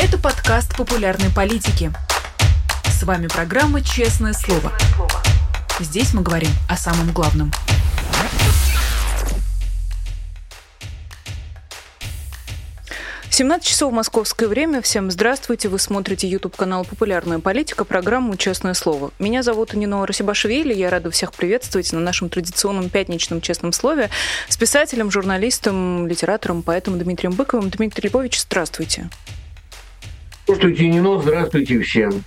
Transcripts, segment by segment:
Это подкаст популярной политики. С вами программа «Честное слово». Здесь мы говорим о самом главном – 17 часов московское время. Всем здравствуйте. Вы смотрите YouTube-канал «Популярная политика», программу «Честное слово». Меня зовут Нина Расибашвили. Я рада всех приветствовать на нашем традиционном пятничном «Честном слове» с писателем, журналистом, литератором, поэтом Дмитрием Быковым. Дмитрий Львович, здравствуйте. Здравствуйте, Нино. Здравствуйте всем.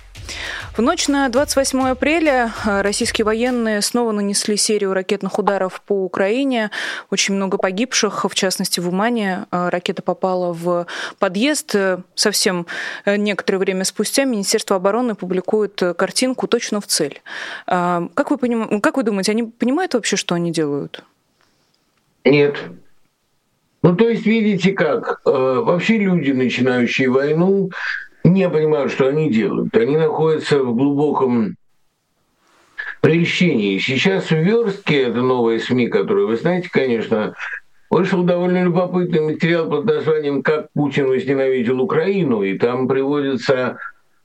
В ночь на 28 апреля э, российские военные снова нанесли серию ракетных ударов по Украине. Очень много погибших, в частности в Умане. Э, ракета попала в подъезд. Э, совсем некоторое время спустя Министерство обороны публикует картинку точно в цель. Как вы, поним... как вы думаете, они понимают вообще, что они делают? Нет. Ну, то есть, видите как, вообще люди, начинающие войну, не понимают, что они делают. Они находятся в глубоком прельщении. Сейчас в Верстке, это новая СМИ, которую вы знаете, конечно, вышел довольно любопытный материал под названием «Как Путин возненавидел Украину», и там приводится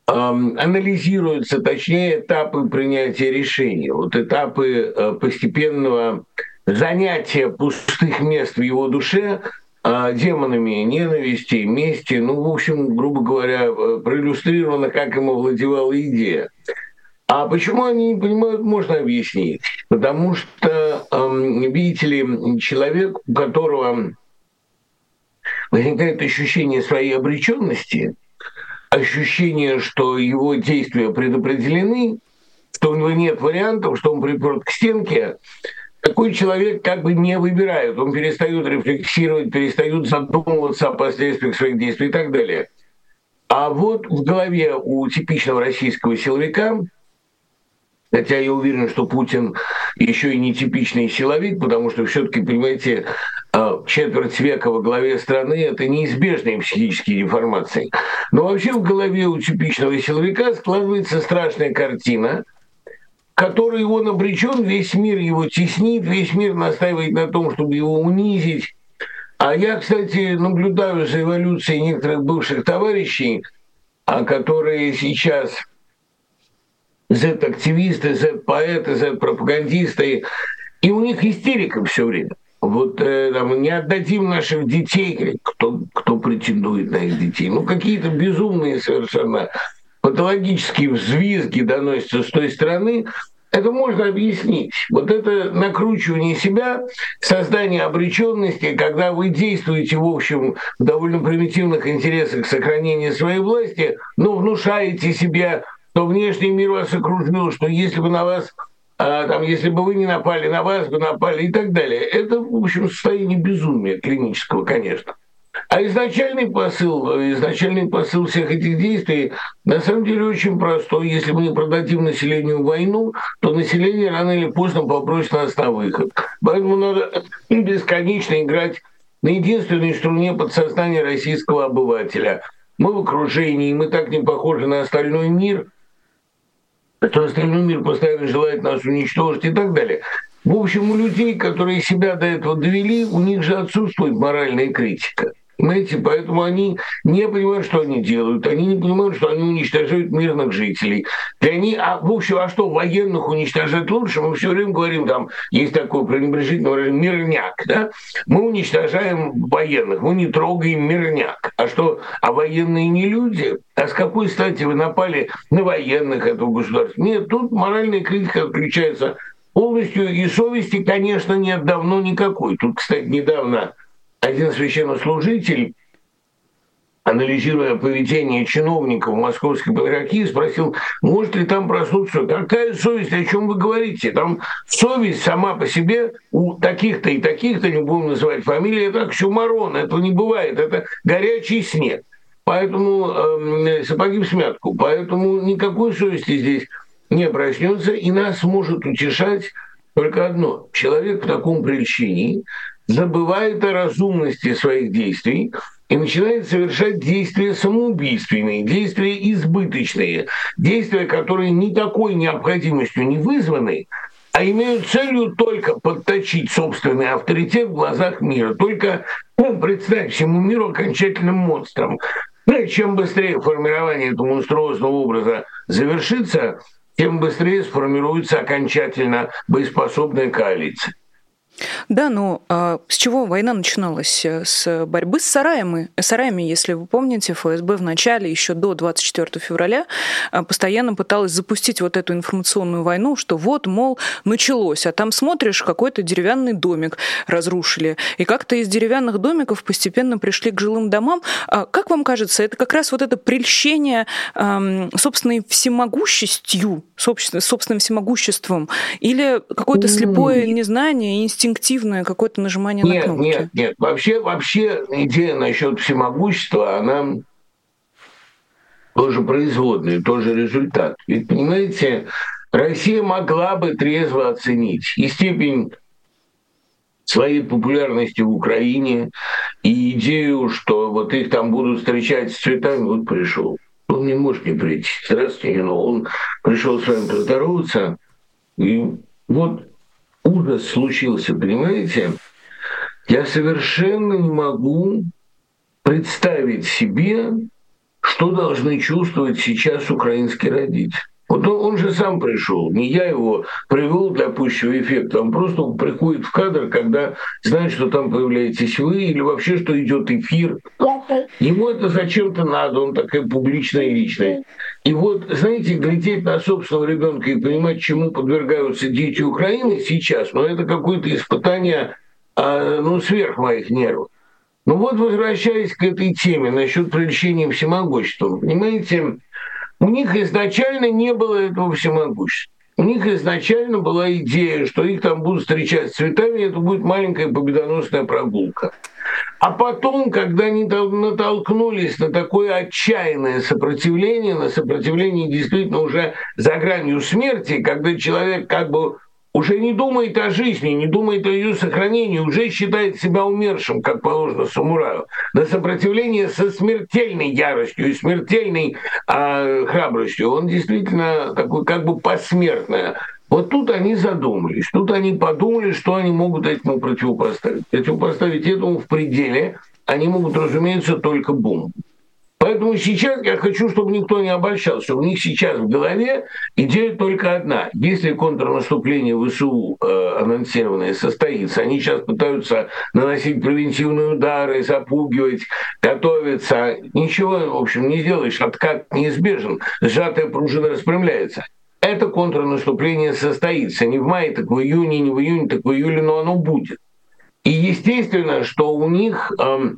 анализируются, точнее, этапы принятия решений. Вот этапы э, постепенного занятия пустых мест в его душе демонами ненависти, мести, ну, в общем, грубо говоря, э, проиллюстрировано, как ему владевала идея. А почему они не понимают, можно объяснить. Потому что, видите ли, человек, у которого возникает ощущение своей обреченности, ощущение, что его действия предопределены, что у него нет вариантов, что он приперт к стенке, такой человек как бы не выбирает, он перестает рефлексировать, перестает задумываться о последствиях своих действий и так далее. А вот в голове у типичного российского силовика, хотя я уверен, что Путин еще и не типичный силовик, потому что все-таки, понимаете, а, четверть века во главе страны – это неизбежные психические деформации. Но вообще в голове у типичного силовика складывается страшная картина – который он обречен, весь мир его теснит, весь мир настаивает на том, чтобы его унизить. А я, кстати, наблюдаю за эволюцией некоторых бывших товарищей, а которые сейчас Z-активисты, Z-поэты, Z-пропагандисты, и у них истерика все время. Вот э, там, не отдадим наших детей, кто, кто претендует на их детей. Ну, какие-то безумные совершенно патологические взвизги доносятся с той стороны, это можно объяснить. Вот это накручивание себя, создание обреченности, когда вы действуете, в общем, в довольно примитивных интересах сохранения своей власти, но внушаете себе, что внешний мир вас окружил, что если бы на вас а, там, если бы вы не напали, на вас бы напали и так далее. Это, в общем, состояние безумия клинического, конечно. А изначальный посыл, изначальный посыл всех этих действий на самом деле очень простой. Если мы продадим населению войну, то население рано или поздно попросит нас на выход. Поэтому надо бесконечно играть на единственной струне подсознания российского обывателя. Мы в окружении, мы так не похожи на остальной мир, что остальной мир постоянно желает нас уничтожить и так далее. В общем, у людей, которые себя до этого довели, у них же отсутствует моральная критика. Понимаете, поэтому они не понимают, что они делают, они не понимают, что они уничтожают мирных жителей. И они, а в общем, а что, военных уничтожать лучше? Мы все время говорим, там есть такое пренебрежительное выражение, мирняк, да? Мы уничтожаем военных, мы не трогаем мирняк. А что, а военные не люди? А с какой стати вы напали на военных этого государства? Нет, тут моральная критика отключается полностью, и совести, конечно, нет давно никакой. Тут, кстати, недавно один священнослужитель, анализируя поведение чиновников московской патриархии, спросил, может ли там проснуться какая совесть, о чем вы говорите? Там совесть сама по себе у таких-то и таких-то, не будем называть фамилии, это оксюмарон, этого не бывает, это горячий снег. Поэтому э, сапоги в смятку. Поэтому никакой совести здесь не проснется, и нас может утешать только одно. Человек в таком прельщении забывает о разумности своих действий и начинает совершать действия самоубийственные, действия избыточные, действия, которые никакой необходимостью не вызваны, а имеют целью только подточить собственный авторитет в глазах мира, только ну, представить всему миру окончательным монстром. Ну и чем быстрее формирование этого монструозного образа завершится, тем быстрее сформируется окончательно боеспособная коалиция. Да, но а с чего война начиналась? С борьбы с сараями. Сараями, если вы помните, ФСБ в начале, еще до 24 февраля, а, постоянно пыталась запустить вот эту информационную войну, что вот, мол, началось, а там смотришь, какой-то деревянный домик разрушили. И как-то из деревянных домиков постепенно пришли к жилым домам. А как вам кажется, это как раз вот это прельщение эм, собственной всемогущестью, собственным всемогуществом, или какое-то слепое незнание, инстинкт инстинктивное какое-то нажимание нет, на кнопки. Нет, нет, вообще, вообще идея насчет всемогущества, она тоже производная, тоже результат. Ведь, понимаете, Россия могла бы трезво оценить и степень своей популярности в Украине, и идею, что вот их там будут встречать с цветами, вот пришел. Он не может не прийти. Здравствуйте, но он пришел с вами поздороваться, и вот ужас случился, понимаете? Я совершенно не могу представить себе, что должны чувствовать сейчас украинские родители. Вот он, он же сам пришел, не я его привел для пущего эффекта, он просто приходит в кадр, когда знает, что там появляетесь вы, или вообще, что идет эфир. Ему это зачем-то надо, он такая публичная и личная. И вот, знаете, глядеть на собственного ребенка и понимать, чему подвергаются дети Украины сейчас, ну это какое-то испытание, а, ну, сверх моих нервов. Ну вот, возвращаясь к этой теме насчет привлечения всемогущества, понимаете, у них изначально не было этого всемогущества. У них изначально была идея, что их там будут встречать с цветами, и это будет маленькая победоносная прогулка. А потом, когда они натолкнулись на такое отчаянное сопротивление, на сопротивление действительно уже за гранью смерти, когда человек как бы уже не думает о жизни, не думает о ее сохранении, уже считает себя умершим, как положено самураю, на сопротивление со смертельной яростью и смертельной э, храбростью, он действительно такой как бы посмертное. Вот тут они задумались, тут они подумали, что они могут этому противопоставить. Противопоставить этому в пределе они могут, разумеется, только бомбу. Поэтому сейчас я хочу, чтобы никто не обольщался. У них сейчас в голове идея только одна. Если контрнаступление ВСУ э, анонсированное состоится, они сейчас пытаются наносить превентивные удары, запугивать, готовиться. Ничего, в общем, не сделаешь. Откат неизбежен. Сжатая пружина распрямляется. Это контрнаступление состоится. Не в мае, так в июне, не в июне, так в июле, но оно будет. И естественно, что у них... Э,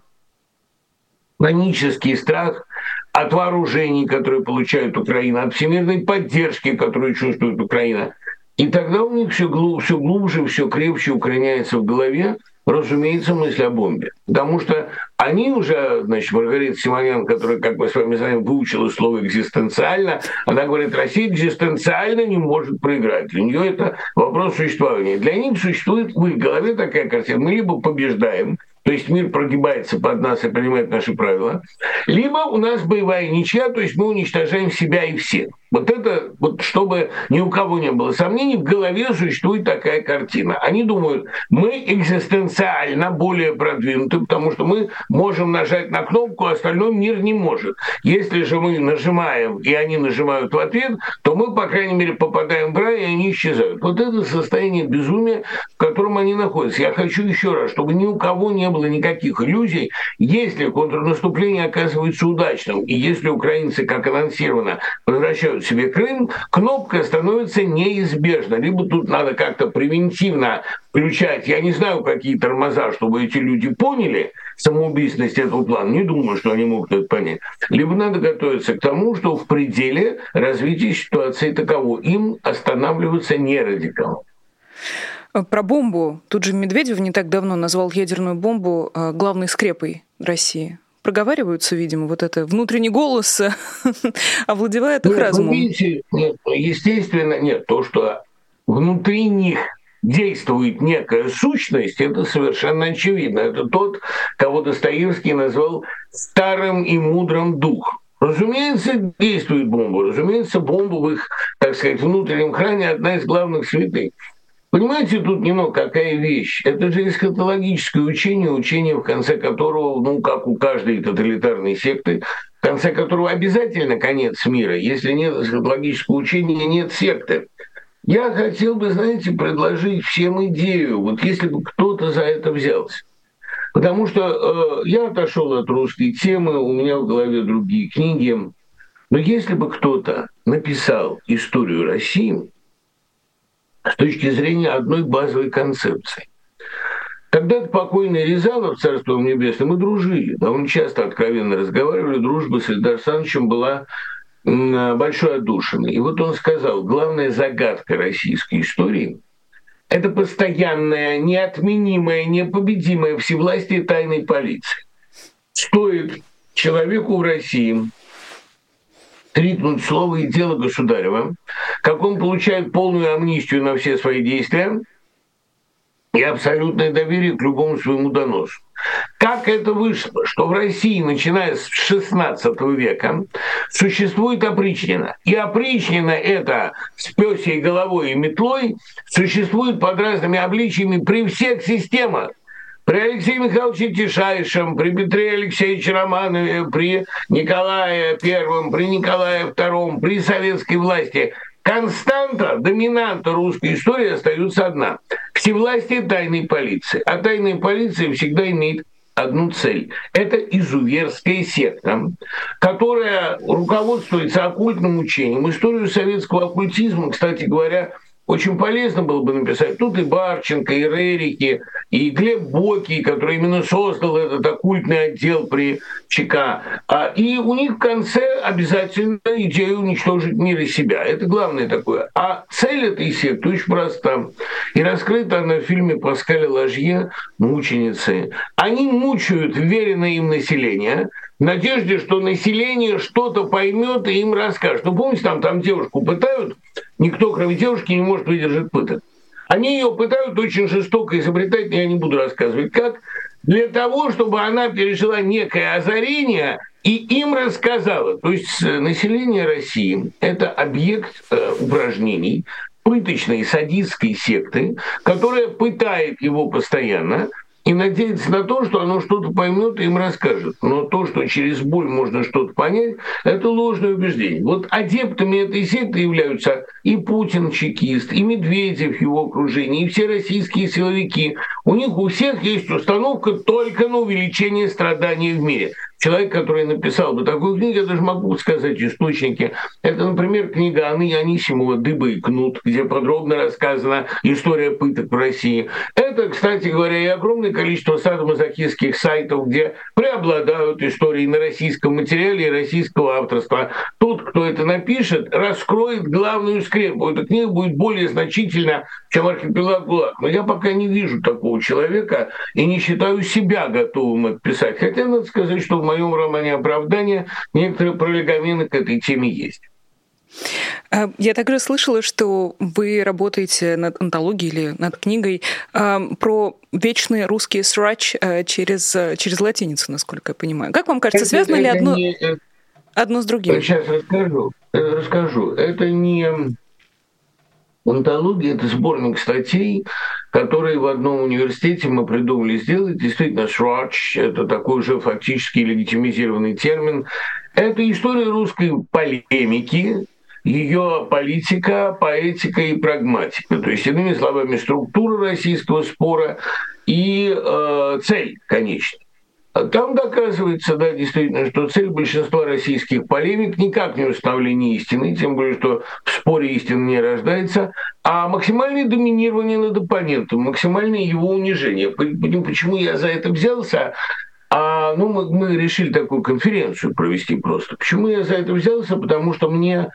панический страх от вооружений, которые получает Украина, от всемирной поддержки, которую чувствует Украина. И тогда у них все, глубже, все глубже, все крепче укореняется в голове, разумеется, мысль о бомбе. Потому что они уже, значит, Маргарита Симонян, которая, как мы с вами знаем, выучила слово «экзистенциально», она говорит, Россия экзистенциально не может проиграть. Для нее это вопрос существования. Для них существует в их голове такая картина. Мы либо побеждаем, то есть мир прогибается под нас и принимает наши правила, либо у нас боевая ничья, то есть мы уничтожаем себя и всех. Вот это, вот чтобы ни у кого не было сомнений, в голове существует такая картина. Они думают, мы экзистенциально более продвинуты, потому что мы можем нажать на кнопку, а остальной мир не может. Если же мы нажимаем, и они нажимают в ответ, то мы, по крайней мере, попадаем в рай, и они исчезают. Вот это состояние безумия, в котором они находятся. Я хочу еще раз, чтобы ни у кого не было никаких иллюзий, если контрнаступление оказывается удачным, и если украинцы, как анонсировано, возвращаются забирают себе Крым, кнопка становится неизбежна. Либо тут надо как-то превентивно включать, я не знаю, какие тормоза, чтобы эти люди поняли самоубийственность этого плана, не думаю, что они могут это понять. Либо надо готовиться к тому, что в пределе развития ситуации таково. Им останавливаться не радикально. Про бомбу. Тут же Медведев не так давно назвал ядерную бомбу э, главной скрепой России проговариваются, видимо, вот это внутренний голос овладевает их нет, разумом. Видите, нет, естественно, нет, то, что внутри них действует некая сущность, это совершенно очевидно. Это тот, кого Достоевский назвал старым и мудрым духом. Разумеется, действует бомба. Разумеется, бомба в их, так сказать, внутреннем храме одна из главных святых. Понимаете, тут немного какая вещь. Это же эсхатологическое учение, учение, в конце которого, ну, как у каждой тоталитарной секты, в конце которого обязательно конец мира. Если нет эсхатологического учения, нет секты. Я хотел бы, знаете, предложить всем идею, вот если бы кто-то за это взялся. Потому что э, я отошел от русской темы, у меня в голове другие книги. Но если бы кто-то написал историю России с точки зрения одной базовой концепции, когда-то покойный Рязанов, царство ему небесное, мы дружили, довольно часто откровенно разговаривали, дружба с Ильдар Александровичем была большой отдушиной. И вот он сказал, главная загадка российской истории – это постоянное, неотменимое, непобедимое всевластие тайной полиции. Стоит человеку в России крикнуть слово и дело государева, как он получает полную амнистию на все свои действия – и абсолютное доверие к любому своему доносу. Как это вышло, что в России, начиная с XVI века, существует опричнина. И опричнина это с пёсей головой и метлой существует под разными обличиями при всех системах. При Алексее Михайловиче Тишайшем, при Петре Алексеевиче Романове, при Николае Первом, при Николае Втором, при советской власти – Константа, доминанта русской истории остается одна. Всевластие тайной полиции. А тайная полиция всегда имеет одну цель. Это изуверская секта, которая руководствуется оккультным учением. Историю советского оккультизма, кстати говоря, очень полезно было бы написать. Тут и Барченко, и Рерики, и Глеб Боки, который именно создал этот оккультный отдел при ЧК. А, и у них в конце обязательно идея уничтожить мир и себя. Это главное такое. А цель этой секты очень проста. И раскрыта она в фильме Паскаля Ложье «Мученицы». Они мучают веренное им население – в надежде, что население что-то поймет и им расскажет. Ну, помните, там, там девушку пытают, никто, кроме девушки, не может выдержать пыток. Они ее пытают очень жестоко, изобретательно, я не буду рассказывать как, для того, чтобы она пережила некое озарение и им рассказала. То есть э, население России – это объект э, упражнений пыточной садистской секты, которая пытает его постоянно, и надеяться на то, что оно что-то поймет и им расскажет. Но то, что через боль можно что-то понять, это ложное убеждение. Вот адептами этой секты являются и Путин чекист, и Медведев его окружение, и все российские силовики. У них у всех есть установка только на увеличение страданий в мире человек, который написал бы такую книгу, я даже могу сказать источники. Это, например, книга Анны Анисимова «Дыба и кнут», где подробно рассказана история пыток в России. Это, кстати говоря, и огромное количество садомазохистских сайтов, где преобладают истории на российском материале и российского авторства. Тот, кто это напишет, раскроет главную скрепу. Эта книга будет более значительна, чем «Архипелаг ГУЛАГ». Но я пока не вижу такого человека и не считаю себя готовым это писать. Хотя надо сказать, что в моем романе «Оправдание» некоторые пролегомены к этой теме есть. А, я также слышала, что вы работаете над антологией или над книгой э, про вечный русский срач э, через, через латиницу, насколько я понимаю. Как вам кажется, это, связано это ли одно, не, одно с другим? Сейчас расскажу. Расскажу. Это не Антология – это сборник статей, которые в одном университете мы придумали сделать. Действительно, шрач – это такой уже фактически легитимизированный термин. Это история русской полемики, ее политика, поэтика и прагматика. То есть, иными словами, структура российского спора и э, цель, конечно. А там доказывается, да, действительно, что цель большинства российских полемик никак не установление истины, тем более, что в споре истина не рождается, а максимальное доминирование над оппонентом, максимальное его унижение. Почему я за это взялся? А, ну, мы, мы решили такую конференцию провести просто. Почему я за это взялся? Потому что мне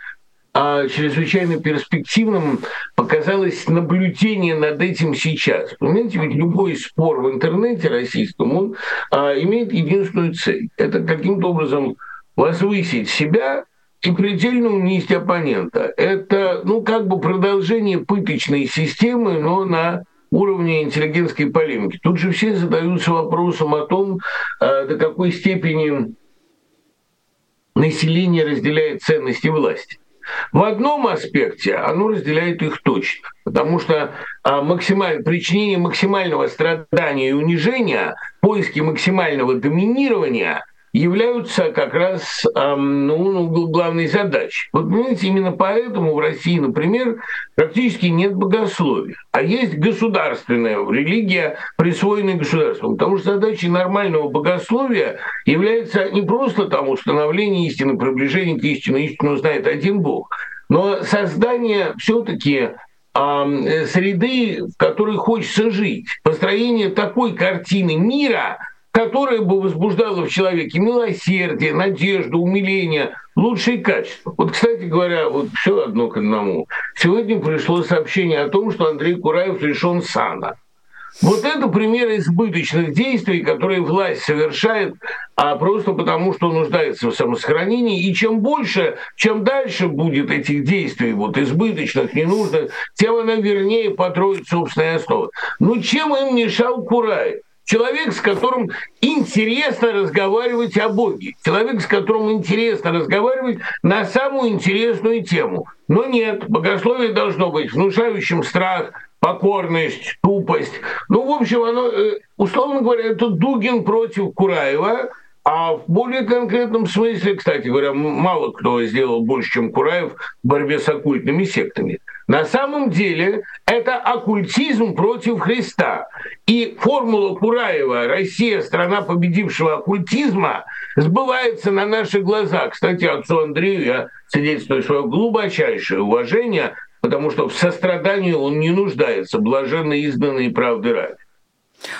а чрезвычайно перспективным показалось наблюдение над этим сейчас. Понимаете, ведь любой спор в интернете российском, он а, имеет единственную цель. Это каким-то образом возвысить себя и предельно унизить оппонента. Это, ну, как бы продолжение пыточной системы, но на уровне интеллигентской полемики. Тут же все задаются вопросом о том, а, до какой степени население разделяет ценности власти. В одном аспекте оно разделяет их точно, потому что а, максималь... причинение максимального страдания и унижения, поиски максимального доминирования являются как раз ну, ну, главной задачей. Вот, понимаете, именно поэтому в России, например, практически нет богословия, а есть государственная религия, присвоенная государством. Потому что задачей нормального богословия является не просто там установление истины, приближение к истине, истину знает один Бог, но создание все-таки среды, в которой хочется жить, построение такой картины мира, которая бы возбуждала в человеке милосердие, надежду, умиление, лучшие качества. Вот, кстати говоря, вот все одно к одному. Сегодня пришло сообщение о том, что Андрей Кураев лишен сана. Вот это пример избыточных действий, которые власть совершает, а просто потому, что нуждается в самосохранении. И чем больше, чем дальше будет этих действий, вот избыточных, ненужных, тем она вернее потроит собственные основы. Ну чем им мешал Кураев? Человек, с которым интересно разговаривать о Боге. Человек, с которым интересно разговаривать на самую интересную тему. Но нет, богословие должно быть внушающим страх, покорность, тупость. Ну, в общем, оно, э, условно говоря, это Дугин против Кураева, а в более конкретном смысле, кстати говоря, мало кто сделал больше, чем Кураев в борьбе с оккультными сектами. На самом деле это оккультизм против Христа. И формула Кураева «Россия – страна победившего оккультизма» сбывается на наших глазах. Кстати, отцу Андрею я свидетельствую свое глубочайшее уважение потому что в сострадании он не нуждается, блаженные изданные правды ради.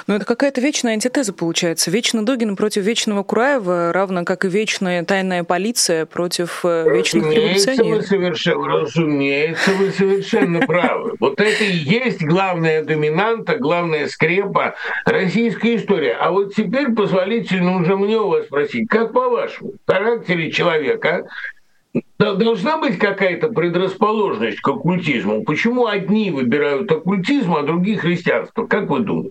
Но это какая-то вечная антитеза получается. Вечно Дугин против вечного Кураева, равно как и вечная тайная полиция против э, вечных разумеется, революционеров. Вы совершенно, разумеется, вы совершенно правы. Вот это и есть главная доминанта, главная скрепа российской истории. А вот теперь позволительно уже мне у вас спросить, как по-вашему, в характере человека Должна быть какая-то предрасположенность к оккультизму. Почему одни выбирают оккультизм, а другие христианство? Как вы думаете?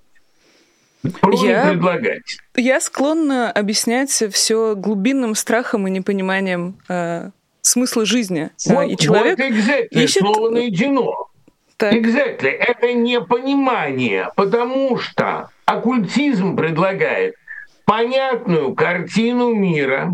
Я, предлагать. Я склонна объяснять все глубинным страхом и непониманием э, смысла жизни. Вот, и человек вот exactly, ищет... слово найдено. Так. Exactly. Это непонимание, потому что оккультизм предлагает понятную картину мира,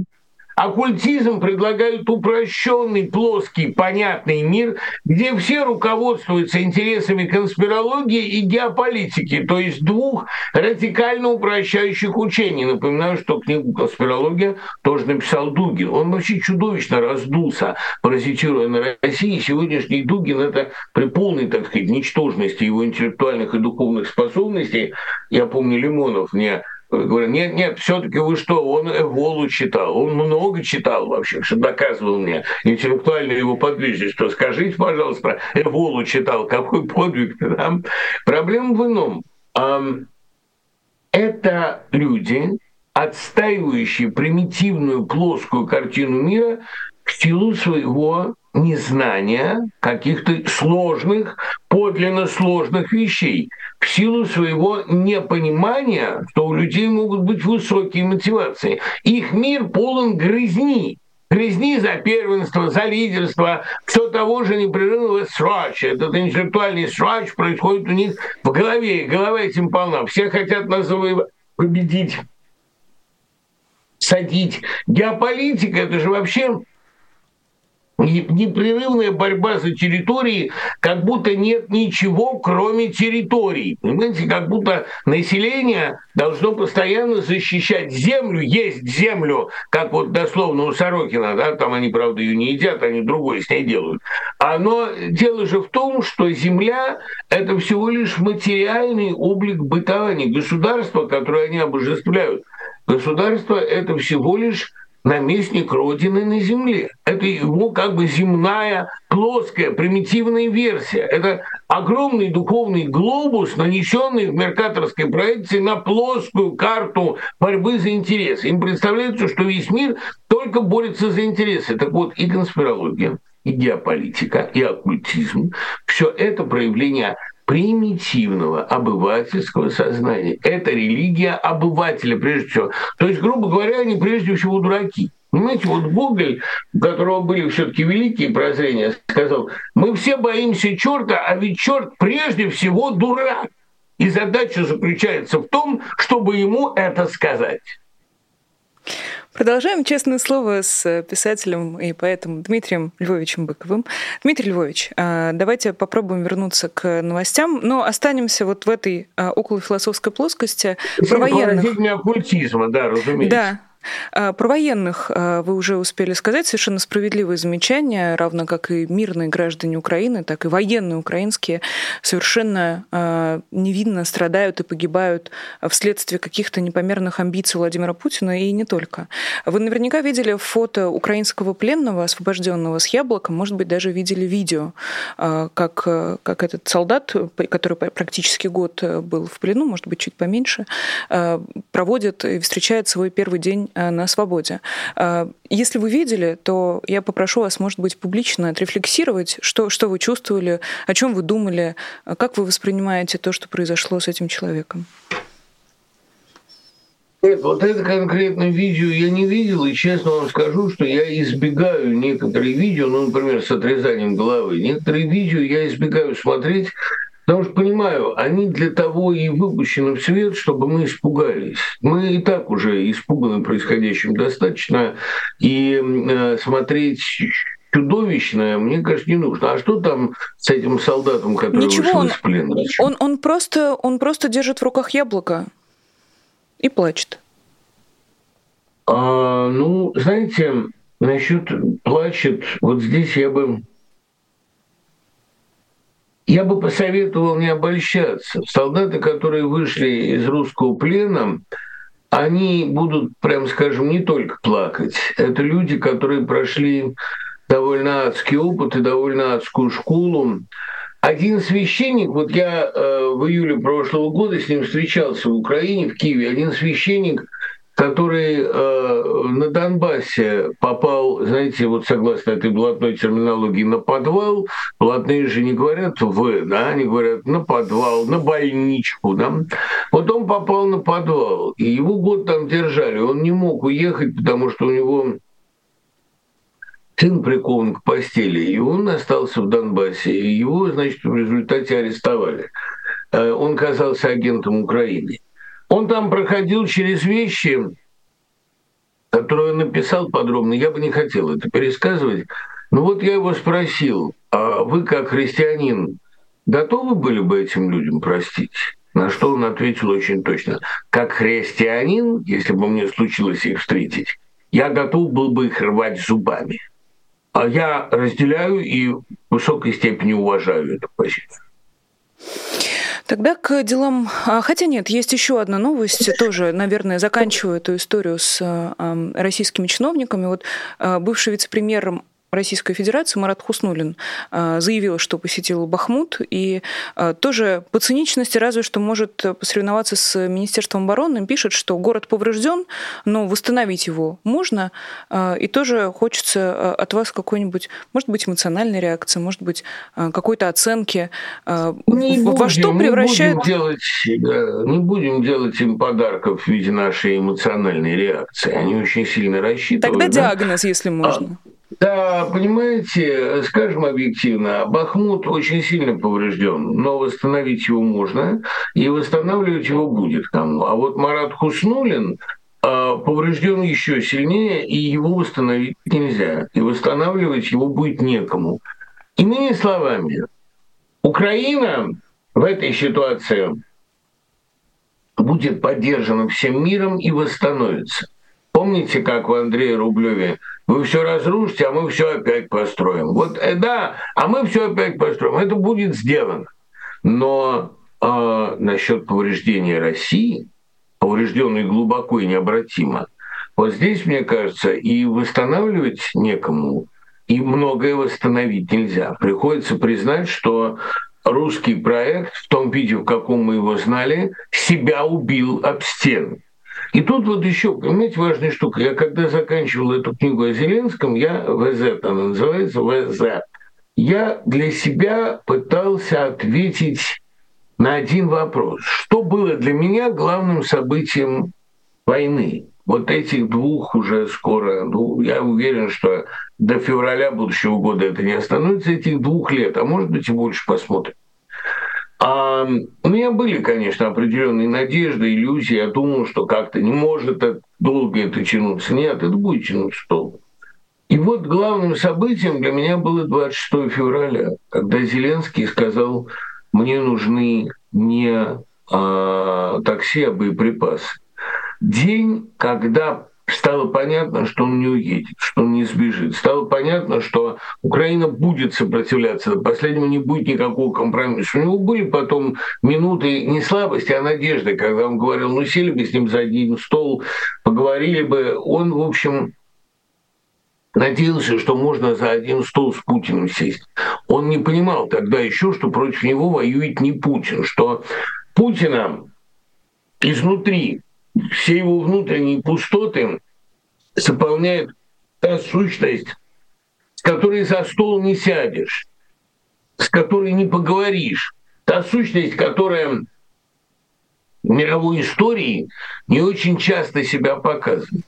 Оккультизм предлагает упрощенный, плоский, понятный мир, где все руководствуются интересами конспирологии и геополитики, то есть двух радикально упрощающих учений. Напоминаю, что книгу «Конспирология» тоже написал Дугин. Он вообще чудовищно раздулся, паразитируя на России. Сегодняшний Дугин — это при полной, так сказать, ничтожности его интеллектуальных и духовных способностей. Я помню, Лимонов мне Говорю, нет, нет, все-таки вы что, он Эволу читал, он много читал вообще, что доказывал мне интеллектуальную его подвижность. То скажите, пожалуйста, Эволу читал, какой подвиг там? Проблема в ином. Это люди, отстаивающие примитивную плоскую картину мира в силу своего незнания каких-то сложных, подлинно сложных вещей в силу своего непонимания, что у людей могут быть высокие мотивации. Их мир полон грызни, грызни за первенство, за лидерство, все того же непрерывного срача. Этот интеллектуальный срач происходит у них в голове, голова этим полна. Все хотят нас победить, садить. Геополитика — это же вообще непрерывная борьба за территории, как будто нет ничего, кроме территорий. Понимаете, как будто население должно постоянно защищать землю, есть землю, как вот дословно у Сорокина, да, там они, правда, ее не едят, они другое с ней делают. Но дело же в том, что земля — это всего лишь материальный облик бытования. Государство, которое они обожествляют, государство — это всего лишь наместник Родины на Земле. Это его как бы земная, плоская, примитивная версия. Это огромный духовный глобус, нанесенный в меркаторской проекции на плоскую карту борьбы за интересы. Им представляется, что весь мир только борется за интересы. Так вот, и конспирология, и геополитика, и оккультизм – все это проявление примитивного обывательского сознания. Это религия обывателя, прежде всего. То есть, грубо говоря, они прежде всего дураки. Понимаете, вот Гоголь, у которого были все-таки великие прозрения, сказал, мы все боимся черта, а ведь черт прежде всего дурак. И задача заключается в том, чтобы ему это сказать. Продолжаем честное слово с писателем и поэтом Дмитрием Львовичем Быковым. Дмитрий Львович, а, давайте попробуем вернуться к новостям, но останемся вот в этой а, околофилософской плоскости про военных. оккультизма, да, разумеется. Да, про военных а, вы уже успели сказать совершенно справедливые замечания, равно как и мирные граждане Украины, так и военные украинские совершенно а, невинно страдают и погибают вследствие каких-то непомерных амбиций Владимира Путина и не только. Вы наверняка видели фото украинского пленного, освобожденного с яблоком, может быть, даже видели видео, как, как этот солдат, который практически год был в плену, может быть, чуть поменьше, проводит и встречает свой первый день Э, на свободе. Э, если вы видели, то я попрошу вас, может быть, публично отрефлексировать, что, что вы чувствовали, о чем вы думали, э, как вы воспринимаете то, что произошло с этим человеком. Нет, вот это конкретное видео я не видел, и честно вам скажу, что я избегаю некоторые видео, ну, например, с отрезанием головы. Некоторые видео я избегаю смотреть, Потому что понимаю, они для того и выпущены в свет, чтобы мы испугались. Мы и так уже испуганы происходящим достаточно, и э, смотреть чудовищное, мне кажется, не нужно. А что там с этим солдатом, который Ничего, вышел он, из плена? Он, он, просто, он просто держит в руках яблоко и плачет. А, ну, знаете, насчет плачет, вот здесь я бы я бы посоветовал не обольщаться. Солдаты, которые вышли из русского плена, они будут, прям скажем, не только плакать. Это люди, которые прошли довольно адский опыт и довольно адскую школу. Один священник, вот я э, в июле прошлого года с ним встречался в Украине, в Киеве, один священник – который э, на Донбассе попал, знаете, вот согласно этой блатной терминологии, на подвал. Блатные же не говорят «в», да, они говорят на подвал, на больничку. Да? Вот он попал на подвал, и его год там держали. Он не мог уехать, потому что у него сын прикован к постели, и он остался в Донбассе. И его, значит, в результате арестовали. Э, он казался агентом Украины. Он там проходил через вещи, которые он написал подробно. Я бы не хотел это пересказывать. Но вот я его спросил, а вы как христианин готовы были бы этим людям простить? На что он ответил очень точно. Как христианин, если бы мне случилось их встретить, я готов был бы их рвать зубами. А я разделяю и в высокой степени уважаю эту позицию. Тогда к делам... А, хотя нет, есть еще одна новость, тоже, наверное, заканчиваю эту историю с а, российскими чиновниками. Вот а, бывший вице-премьер Российской Федерации Марат Хуснулин а, заявил, что посетил Бахмут, и а, тоже по циничности разве что может посоревноваться с Министерством обороны, пишет, что город поврежден, но восстановить его можно, а, и тоже хочется от вас какой-нибудь, может быть, эмоциональной реакции, может быть, какой-то оценки, не во будем, что превращает... Не будем, делать, не будем делать им подарков в виде нашей эмоциональной реакции, они очень сильно рассчитывают. Тогда да? диагноз, если можно. А, да, понимаете, скажем объективно, Бахмут очень сильно поврежден, но восстановить его можно, и восстанавливать его будет кому. А вот Марат Хуснулин а, поврежден еще сильнее, и его восстановить нельзя, и восстанавливать его будет некому. Иными словами, Украина в этой ситуации будет поддержана всем миром и восстановится. Помните, как в Андрея Рублеве вы все разрушите, а мы все опять построим. Вот э, да, а мы все опять построим. Это будет сделано. Но э, насчет повреждения России, поврежденной глубоко и необратимо, вот здесь, мне кажется, и восстанавливать некому, и многое восстановить нельзя. Приходится признать, что русский проект в том виде, в каком мы его знали, себя убил об стену. И тут вот еще, понимаете, важная штука. Я когда заканчивал эту книгу о Зеленском, я ВЗ, она называется ВЗ, я для себя пытался ответить на один вопрос. Что было для меня главным событием войны? Вот этих двух уже скоро, ну, я уверен, что до февраля будущего года это не остановится, этих двух лет, а может быть и больше посмотрим. А у меня были, конечно, определенные надежды, иллюзии. Я думал, что как-то не может долго это тянуться. Нет, это будет тянуться долго. И вот главным событием для меня было 26 февраля, когда Зеленский сказал, мне нужны не а, такси, а боеприпасы. День, когда стало понятно, что он не уедет, что он не сбежит. Стало понятно, что Украина будет сопротивляться. До последнего не будет никакого компромисса. У него были потом минуты не слабости, а надежды, когда он говорил, ну сели бы с ним за один стол, поговорили бы. Он, в общем, надеялся, что можно за один стол с Путиным сесть. Он не понимал тогда еще, что против него воюет не Путин, что Путина изнутри все его внутренние пустоты заполняет та сущность, с которой за стол не сядешь, с которой не поговоришь, та сущность, которая в мировой истории не очень часто себя показывает.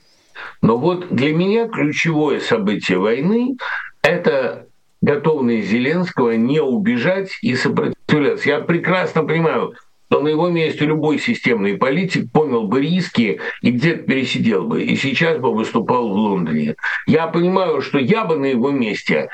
Но вот для меня ключевое событие войны – это готовность Зеленского не убежать и сопротивляться. Я прекрасно понимаю, что на его месте любой системный политик понял бы риски и где-то пересидел бы, и сейчас бы выступал в Лондоне. Я понимаю, что я бы на его месте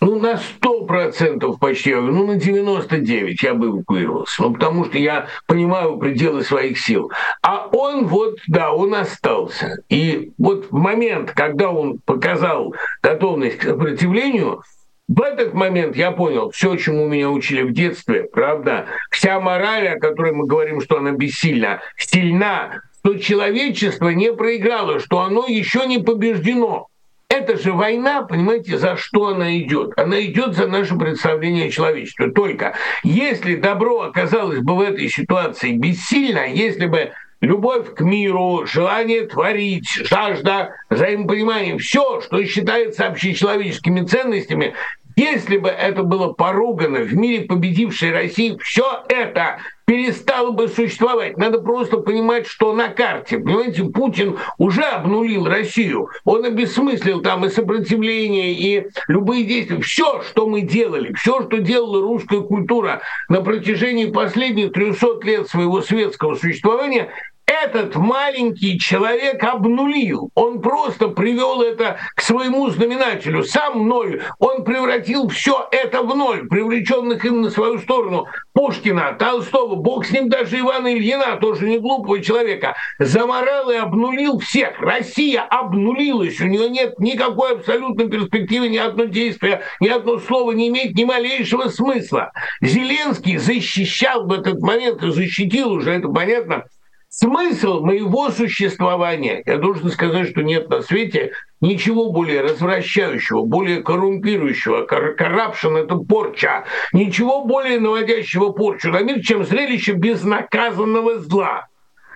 ну, на сто процентов почти, ну, на 99 я бы эвакуировался. Ну, потому что я понимаю пределы своих сил. А он вот, да, он остался. И вот в момент, когда он показал готовность к сопротивлению, в этот момент я понял все, чему меня учили в детстве, правда, вся мораль, о которой мы говорим, что она бессильна, сильна, что человечество не проиграло, что оно еще не побеждено. Это же война, понимаете, за что она идет? Она идет за наше представление о человечестве. Только если добро оказалось бы в этой ситуации бессильно, если бы любовь к миру, желание творить, жажда взаимопонимания, все, что считается общечеловеческими ценностями, если бы это было поругано в мире победившей России, все это перестало бы существовать. Надо просто понимать, что на карте. Понимаете, Путин уже обнулил Россию. Он обесмыслил там и сопротивление, и любые действия. Все, что мы делали, все, что делала русская культура на протяжении последних 300 лет своего светского существования, этот маленький человек обнулил. Он просто привел это к своему знаменателю. Сам ноль. Он превратил все это в ноль, привлеченных им на свою сторону. Пушкина, Толстого, бог с ним даже Ивана Ильина, тоже не глупого человека, заморал и обнулил всех. Россия обнулилась. У нее нет никакой абсолютной перспективы, ни одно действие, ни одно слово не имеет ни малейшего смысла. Зеленский защищал в этот момент и защитил уже, это понятно, Смысл моего существования, я должен сказать, что нет на свете ничего более развращающего, более коррумпирующего. Коррупшн – это порча. Ничего более наводящего порчу на мир, чем зрелище безнаказанного зла.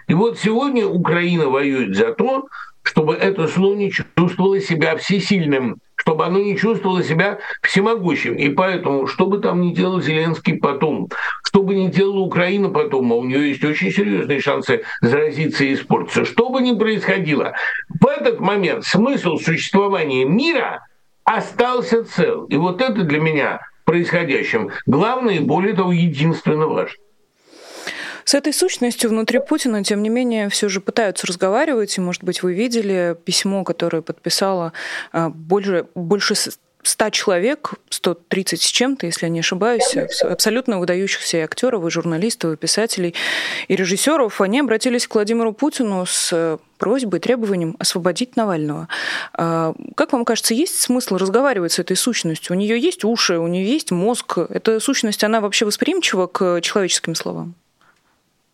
И вот сегодня Украина воюет за то, чтобы это зло не чувствовало себя всесильным чтобы оно не чувствовало себя всемогущим. И поэтому, что бы там ни делал Зеленский потом, что бы ни делала Украина потом, а у нее есть очень серьезные шансы заразиться и испортиться, что бы ни происходило, в этот момент смысл существования мира остался цел. И вот это для меня происходящим главное и, более того, единственно важно. С этой сущностью внутри Путина, тем не менее, все же пытаются разговаривать. И, может быть, вы видели письмо, которое подписала а, больше, больше 100 человек, 130 с чем-то, если я не ошибаюсь, абсолютно выдающихся и актеров, и журналистов, и писателей, и режиссеров, они обратились к Владимиру Путину с э, просьбой, требованием освободить Навального. А, как вам кажется, есть смысл разговаривать с этой сущностью? У нее есть уши, у нее есть мозг. Эта сущность, она вообще восприимчива к человеческим словам?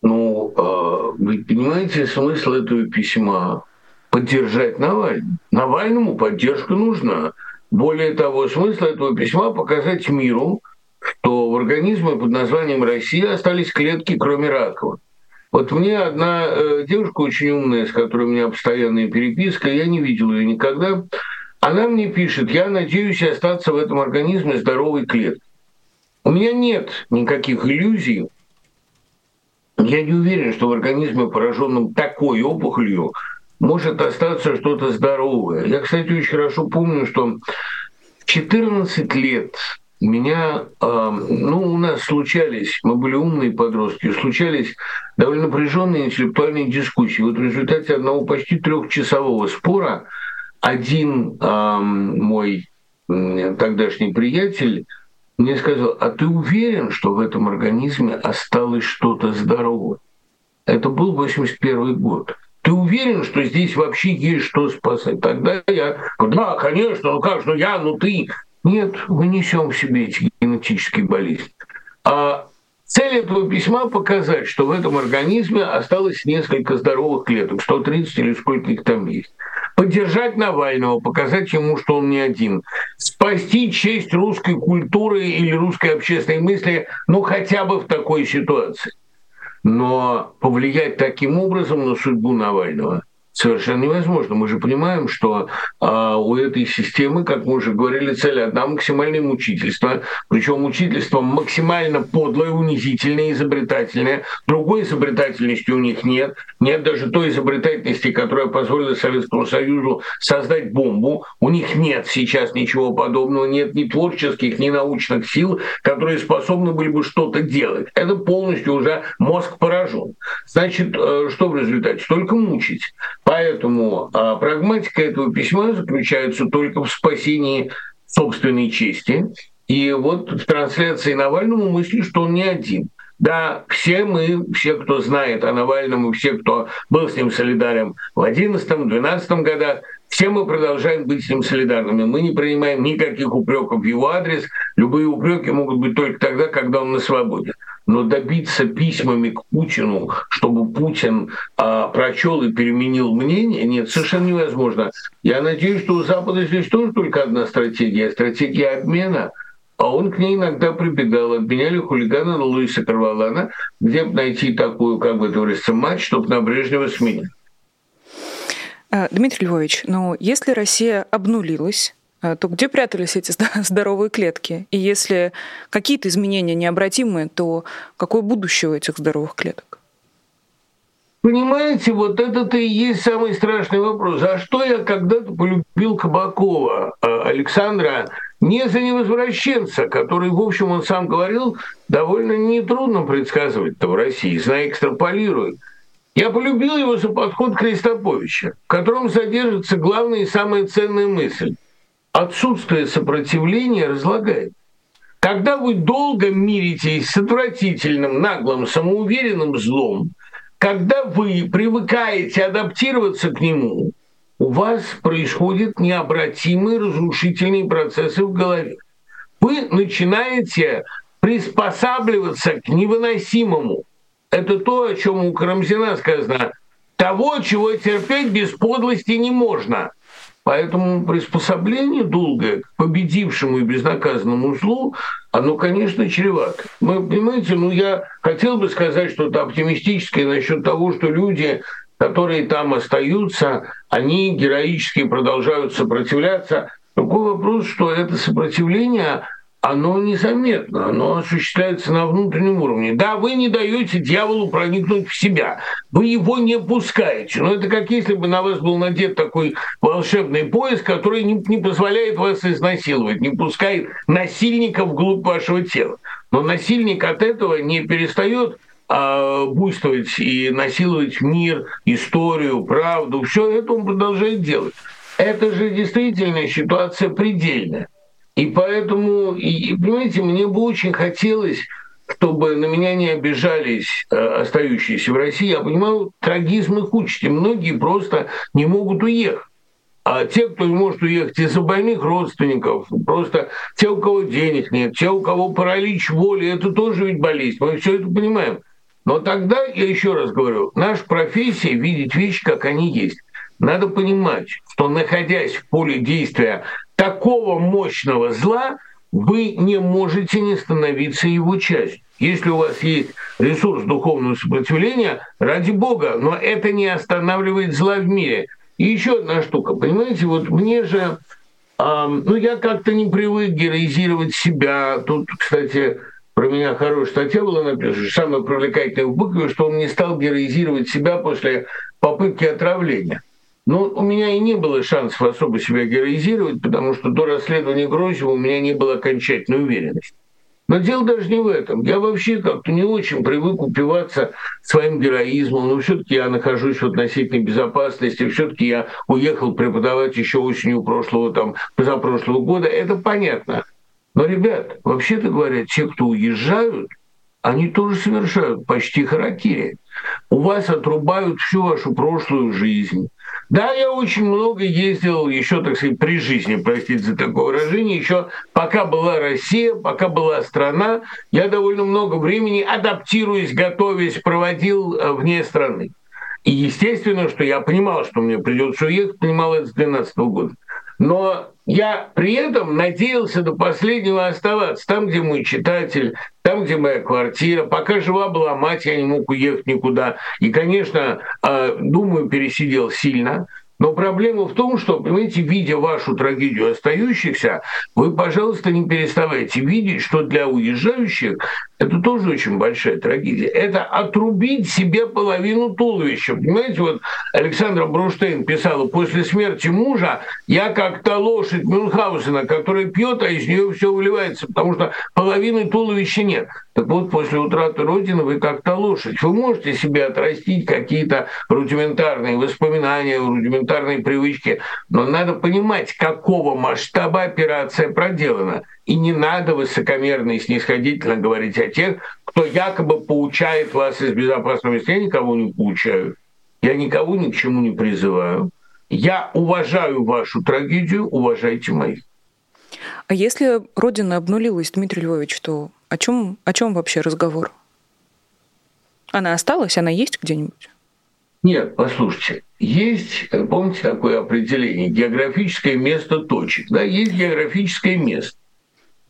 Ну, а, вы понимаете смысл этого письма? Поддержать Навального. Навальному поддержка нужна. Более того, смысл этого письма показать миру, что в организме под названием Россия остались клетки, кроме раковых. Вот мне одна э, девушка очень умная, с которой у меня постоянная переписка, я не видел ее никогда, она мне пишет, я надеюсь остаться в этом организме здоровой клеткой. У меня нет никаких иллюзий, я не уверен, что в организме, пораженном такой опухолью, может остаться что-то здоровое. Я, кстати, очень хорошо помню, что в 14 лет меня, э, ну, у нас случались, мы были умные подростки, случались довольно напряженные интеллектуальные дискуссии. Вот в результате одного почти трехчасового спора один э, мой тогдашний приятель мне сказал, а ты уверен, что в этом организме осталось что-то здоровое? Это был 81 год. Ты уверен, что здесь вообще есть что спасать? Тогда я говорю, да, конечно, ну как же, ну я, ну ты. Нет, мы несем в себе эти генетические болезни. А цель этого письма показать, что в этом организме осталось несколько здоровых клеток, 130 или сколько их там есть. Поддержать Навального, показать ему, что он не один. Спасти честь русской культуры или русской общественной мысли, ну хотя бы в такой ситуации. Но повлиять таким образом на судьбу Навального совершенно невозможно. Мы же понимаем, что а, у этой системы, как мы уже говорили, цель одна – максимальное мучительство. Причем мучительство максимально подлое, унизительное, изобретательное. Другой изобретательности у них нет. Нет даже той изобретательности, которая позволила Советскому Союзу создать бомбу. У них нет сейчас ничего подобного. Нет ни творческих, ни научных сил, которые способны были бы что-то делать. Это полностью уже мозг поражен. Значит, э, что в результате? Только мучить. Поэтому а, прагматика этого письма заключается только в спасении собственной чести. И вот в трансляции Навальному мысли, что он не один. Да, все мы, все, кто знает о Навальном, и все, кто был с ним солидарен в 2011-2012 годах, все мы продолжаем быть с ним солидарными. Мы не принимаем никаких упреков в его адрес. Любые упреки могут быть только тогда, когда он на свободе но добиться письмами к Путину, чтобы Путин а, прочел и переменил мнение, нет, совершенно невозможно. Я надеюсь, что у Запада здесь тоже только одна стратегия, стратегия обмена, а он к ней иногда прибегал. Обменяли хулигана на Луиса Карвалана, где бы найти такую, как бы это говорится, матч, чтобы на Брежнева сменить. А, Дмитрий Львович, но если Россия обнулилась, а, то где прятались эти здоровые клетки? И если какие-то изменения необратимые, то какое будущее у этих здоровых клеток? Понимаете, вот это-то и есть самый страшный вопрос. А что я когда-то полюбил Кабакова, а, Александра, не за невозвращенца, который, в общем, он сам говорил, довольно нетрудно предсказывать-то в России, зная, экстраполирует. Я полюбил его за подход Крестоповича, в котором содержится главная и самая ценная мысль – отсутствие сопротивления разлагает. Когда вы долго миритесь с отвратительным, наглым, самоуверенным злом, когда вы привыкаете адаптироваться к нему, у вас происходят необратимые разрушительные процессы в голове. Вы начинаете приспосабливаться к невыносимому. Это то, о чем у Карамзина сказано. Того, чего терпеть без подлости не можно – Поэтому приспособление долгое к победившему и безнаказанному злу, оно, конечно, чревато. Вы понимаете, ну я хотел бы сказать что-то оптимистическое насчет того, что люди, которые там остаются, они героически продолжают сопротивляться. Другой вопрос, что это сопротивление оно незаметно, оно осуществляется на внутреннем уровне. Да, вы не даете дьяволу проникнуть в себя, вы его не пускаете. Но это как если бы на вас был надет такой волшебный пояс, который не, не позволяет вас изнасиловать, не пускает насильника вглубь вашего тела. Но насильник от этого не перестает а, буйствовать и насиловать мир, историю, правду. Все это он продолжает делать. Это же действительно ситуация предельная. И поэтому, и, понимаете, мне бы очень хотелось, чтобы на меня не обижались э, остающиеся в России. Я понимаю, трагизм их учите. Многие просто не могут уехать. А те, кто не может уехать из-за больных родственников, просто те, у кого денег нет, те, у кого паралич воли, это тоже ведь болезнь. Мы все это понимаем. Но тогда, я еще раз говорю, наша профессия видеть вещи, как они есть. Надо понимать, что находясь в поле действия такого мощного зла, вы не можете не становиться его частью. Если у вас есть ресурс духовного сопротивления, ради Бога, но это не останавливает зла в мире. И еще одна штука, понимаете, вот мне же, э, ну я как-то не привык героизировать себя. Тут, кстати, про меня хорошая статья была написана, самое привлекательное в Быкове, что он не стал героизировать себя после попытки отравления. Но у меня и не было шансов особо себя героизировать, потому что до расследования Грозева у меня не было окончательной уверенности. Но дело даже не в этом. Я вообще как-то не очень привык упиваться своим героизмом, но все-таки я нахожусь в относительной безопасности, все-таки я уехал преподавать еще осенью прошлого, там, позапрошлого года. Это понятно. Но, ребят, вообще-то говоря, те, кто уезжают, они тоже совершают почти харакири. У вас отрубают всю вашу прошлую жизнь. Да, я очень много ездил еще, так сказать, при жизни, простите за такое выражение, еще пока была Россия, пока была страна, я довольно много времени, адаптируясь, готовясь, проводил э, вне страны. И естественно, что я понимал, что мне придется уехать, понимал это с 2012 года. Но я при этом надеялся до последнего оставаться там, где мой читатель, там, где моя квартира. Пока жива была мать, я не мог уехать никуда. И, конечно, а, думаю, пересидел сильно. Но проблема в том, что, понимаете, видя вашу трагедию остающихся, вы, пожалуйста, не переставайте видеть, что для уезжающих это тоже очень большая трагедия. Это отрубить себе половину туловища. Понимаете, вот Александра Бруштейн писала, после смерти мужа я как та лошадь Мюнхгаузена, которая пьет, а из нее все выливается, потому что половины туловища нет. Так вот, после утраты Родины вы как то лошадь. Вы можете себе отрастить какие-то рудиментарные воспоминания, рудиментарные привычки, но надо понимать, какого масштаба операция проделана. И не надо высокомерно и снисходительно говорить о тех, кто якобы получает вас из безопасного места. Я никого не получаю. Я никого ни к чему не призываю. Я уважаю вашу трагедию, уважайте мою. А если Родина обнулилась, Дмитрий Львович, то о чем, о чем вообще разговор? Она осталась? Она есть где-нибудь? Нет, послушайте, есть, помните такое определение, географическое место точек. Да, есть географическое место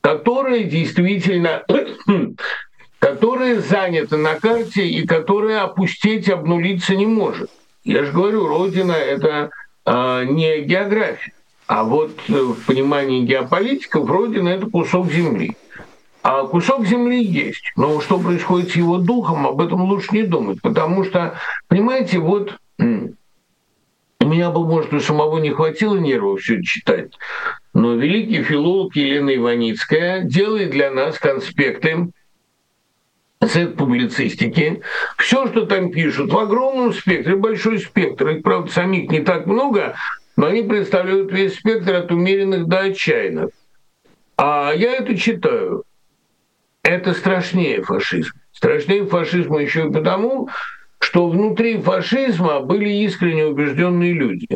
которые действительно которые заняты на карте и которые опустить, обнулиться не может. Я же говорю, Родина – это э, не география. А вот в понимании геополитиков Родина – это кусок земли. А кусок земли есть. Но что происходит с его духом, об этом лучше не думать. Потому что, понимаете, вот меня бы, может, у самого не хватило нервов все читать, но великий филолог Елена Иваницкая делает для нас конспекты с публицистики. Все, что там пишут, в огромном спектре, большой спектр. Их, правда, самих не так много, но они представляют весь спектр от умеренных до отчаянных. А я это читаю. Это страшнее фашизм. Страшнее фашизма еще и потому, что внутри фашизма были искренне убежденные люди.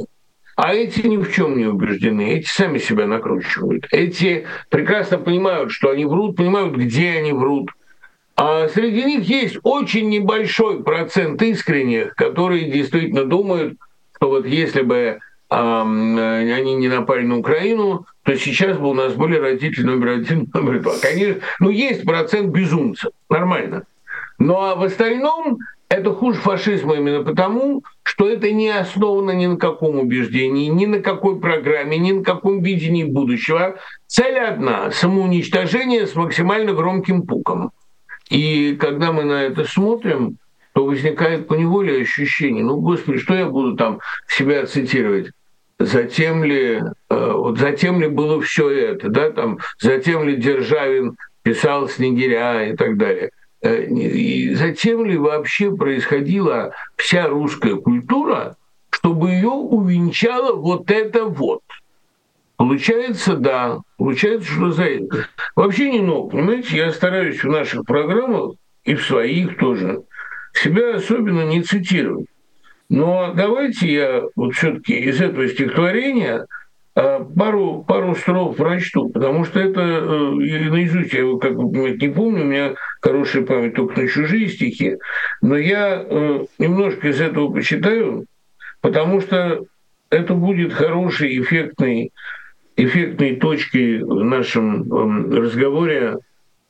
А эти ни в чем не убеждены, эти сами себя накручивают. Эти прекрасно понимают, что они врут, понимают, где они врут. А среди них есть очень небольшой процент искренних, которые действительно думают, что вот если бы они не напали на Украину, то сейчас бы у нас были родители номер один, номер два. Конечно, ну есть процент безумцев, нормально. Ну а в остальном это хуже фашизма именно потому, что это не основано ни на каком убеждении, ни на какой программе, ни на каком видении будущего. Цель одна – самоуничтожение с максимально громким пуком. И когда мы на это смотрим, то возникает поневоле ощущение, ну, господи, что я буду там себя цитировать? Затем ли, э, вот затем ли было все это, да, там, затем ли Державин писал Снегиря и так далее – и затем ли вообще происходила вся русская культура, чтобы ее увенчало вот это вот. Получается, да. Получается, что за это. Вообще не много. Понимаете, я стараюсь в наших программах и в своих тоже себя особенно не цитировать. Но давайте я вот все-таки из этого стихотворения пару, пару строф прочту, потому что это э, я наизусть, я его, как понимаете, не помню, у меня хорошая память только на чужие стихи, но я э, немножко из этого почитаю, потому что это будет хорошей, эффектной, эффектной точкой в нашем эм, разговоре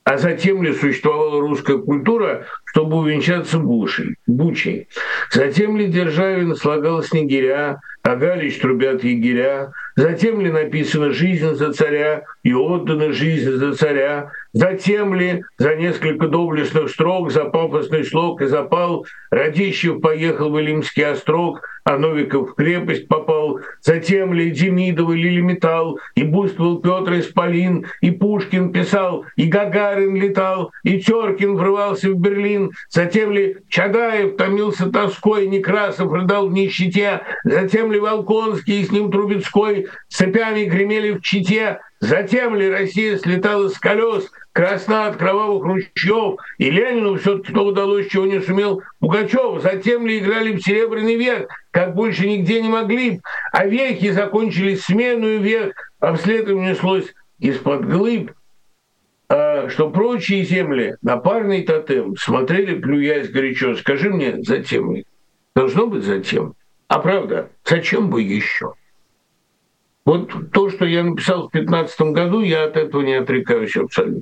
а затем ли существовала русская культура, чтобы увенчаться бушей, бучей? Затем ли Державин слагал снегиря, а Галич трубят егеря? Затем ли написана «Жизнь за царя» и отдана «Жизнь за царя»? Затем ли за несколько доблестных строк, за пафосный слог и запал Радищев поехал в Илимский острог, а Новиков в крепость попал. Затем ли Демидов или Металл, и буйствовал Петр Исполин, и Пушкин писал, и Гагарин летал, и Теркин врывался в Берлин. Затем ли Чадаев томился тоской, Некрасов рыдал в нищете. Затем ли Волконский и с ним Трубецкой цепями гремели в Чите. Затем ли Россия слетала с колес, красна от кровавых ручьев, и Ленину все-таки то удалось, чего не сумел Пугачев. Затем ли играли в Серебряный век, как больше нигде не могли, а веки закончились смену век, а вслед им неслось из-под глыб, а, что прочие земли на парный тотем смотрели, плюясь горячо. Скажи мне, затем ли? Должно быть затем. А правда, зачем бы еще? Вот то, что я написал в 2015 году, я от этого не отрекаюсь абсолютно.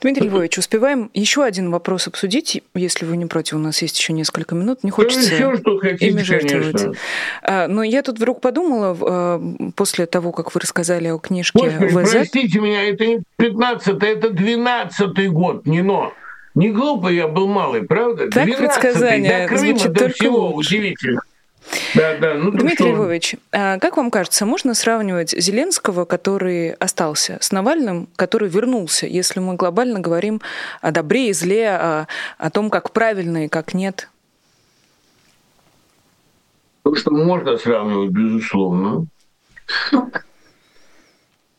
Дмитрий Львович, успеваем еще один вопрос обсудить, если вы не против, у нас есть еще несколько минут. Не хочется ну, все, что хотите, ими жертвовать. А, но я тут вдруг подумала, а, после того, как вы рассказали о книжке Господи, ВЗ... простите меня, это не 15 это 12 год, не но. Не глупо я был малый, правда? Так предсказание до Крыма, звучит до всего лучше. удивительно. Да, да. Ну, Дмитрий что... Львович, а как вам кажется, можно сравнивать Зеленского, который остался, с Навальным, который вернулся, если мы глобально говорим о добре и зле, о, о том, как правильно и как нет? Потому что можно сравнивать, безусловно.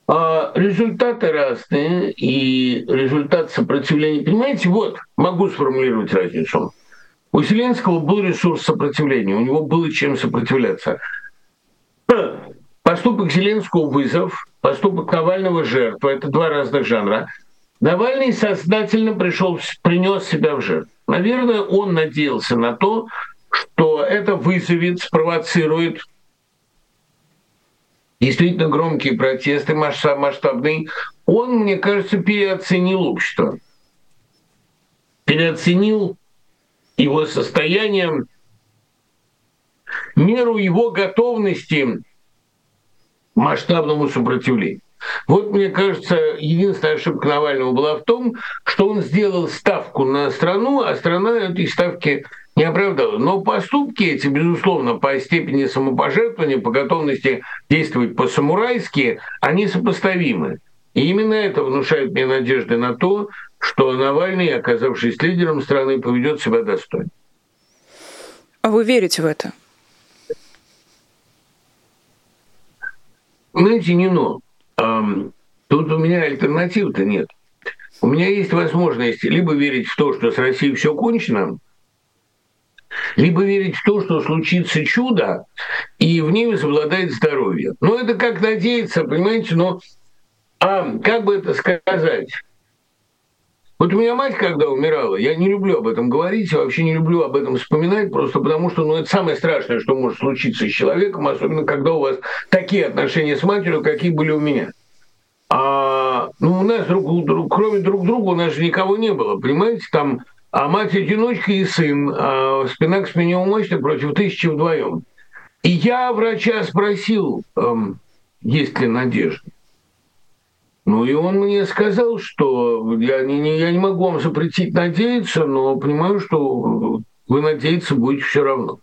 А результаты разные, и результат сопротивления, понимаете, вот, могу сформулировать разницу. У Зеленского был ресурс сопротивления, у него было чем сопротивляться. Поступок Зеленского вызов, поступок Навального жертва – это два разных жанра. Навальный сознательно пришел, принес себя в жертву. Наверное, он надеялся на то, что это вызовет, спровоцирует действительно громкие протесты, масштабные. Он, мне кажется, переоценил общество. Переоценил его состоянием, меру его готовности масштабному сопротивлению. Вот, мне кажется, единственная ошибка Навального была в том, что он сделал ставку на страну, а страна этой ставки не оправдала. Но поступки эти, безусловно, по степени самопожертвования, по готовности действовать по-самурайски, они сопоставимы. И именно это внушает мне надежды на то, что Навальный, оказавшись лидером страны, поведет себя достойно. А вы верите в это? Знаете, не но. Тут у меня альтернатив-то нет. У меня есть возможность либо верить в то, что с Россией все кончено, либо верить в то, что случится чудо, и в ней возобладает здоровье. Но это как надеяться, понимаете, но а, как бы это сказать? Вот у меня мать, когда умирала, я не люблю об этом говорить, я вообще не люблю об этом вспоминать, просто потому что ну, это самое страшное, что может случиться с человеком, особенно когда у вас такие отношения с матерью, какие были у меня. А, ну, у нас друг, друг, кроме друг друга у нас же никого не было, понимаете, там а мать-одиночка и сын, а спина к спине у мощи против тысячи вдвоем. И я врача спросил, эм, есть ли надежда. Ну и он мне сказал, что я не, я не могу вам запретить надеяться, но понимаю, что вы надеяться будете все равно.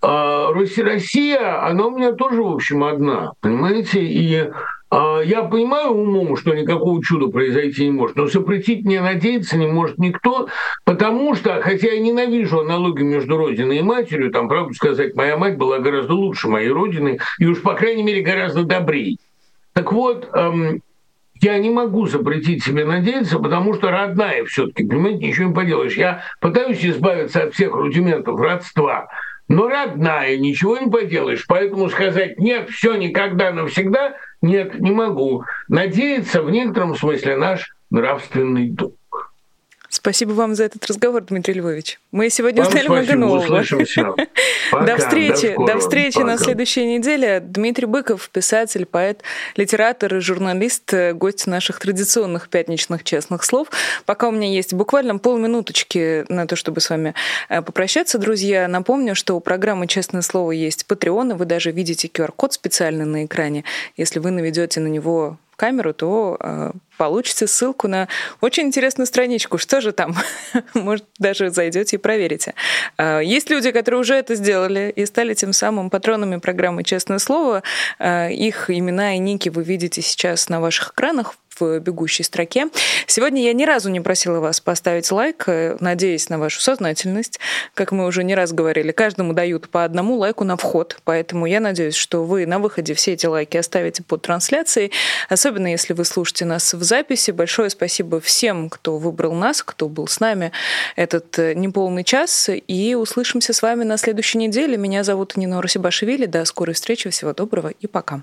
А Россия, она у меня тоже, в общем, одна, понимаете? И а, я понимаю умом, что никакого чуда произойти не может, но запретить мне надеяться не может никто, потому что, хотя я ненавижу аналогию между родиной и матерью, там, правду сказать, моя мать была гораздо лучше моей родины, и уж, по крайней мере, гораздо добрее. Так вот, эм, я не могу запретить себе надеяться, потому что родная все-таки, понимаете, ничего не поделаешь. Я пытаюсь избавиться от всех рудиментов родства, но родная, ничего не поделаешь. Поэтому сказать нет, все никогда навсегда, нет, не могу. Надеяться в некотором смысле наш нравственный долг. Спасибо вам за этот разговор, Дмитрий Львович. Мы сегодня узнали много нового. До встречи. До, встречи на следующей неделе. Дмитрий Быков, писатель, поэт, литератор и журналист, гость наших традиционных пятничных честных слов. Пока у меня есть буквально полминуточки на то, чтобы с вами э, попрощаться, друзья. Напомню, что у программы «Честное слово» есть Patreon, и вы даже видите QR-код специально на экране. Если вы наведете на него камеру, то э, получите ссылку на очень интересную страничку. Что же там? Может, даже зайдете и проверите. Э, есть люди, которые уже это сделали и стали тем самым патронами программы «Честное слово». Э, их имена и ники вы видите сейчас на ваших экранах в бегущей строке. Сегодня я ни разу не просила вас поставить лайк, э, надеясь на вашу сознательность. Как мы уже не раз говорили, каждому дают по одному лайку на вход, поэтому я надеюсь, что вы на выходе все эти лайки оставите под трансляцией, особенно если вы слушаете нас в записи. Большое спасибо всем, кто выбрал нас, кто был с нами этот э, неполный час, и услышимся с вами на следующей неделе. Меня зовут Нина Русибашвили. До скорой встречи, всего доброго и пока.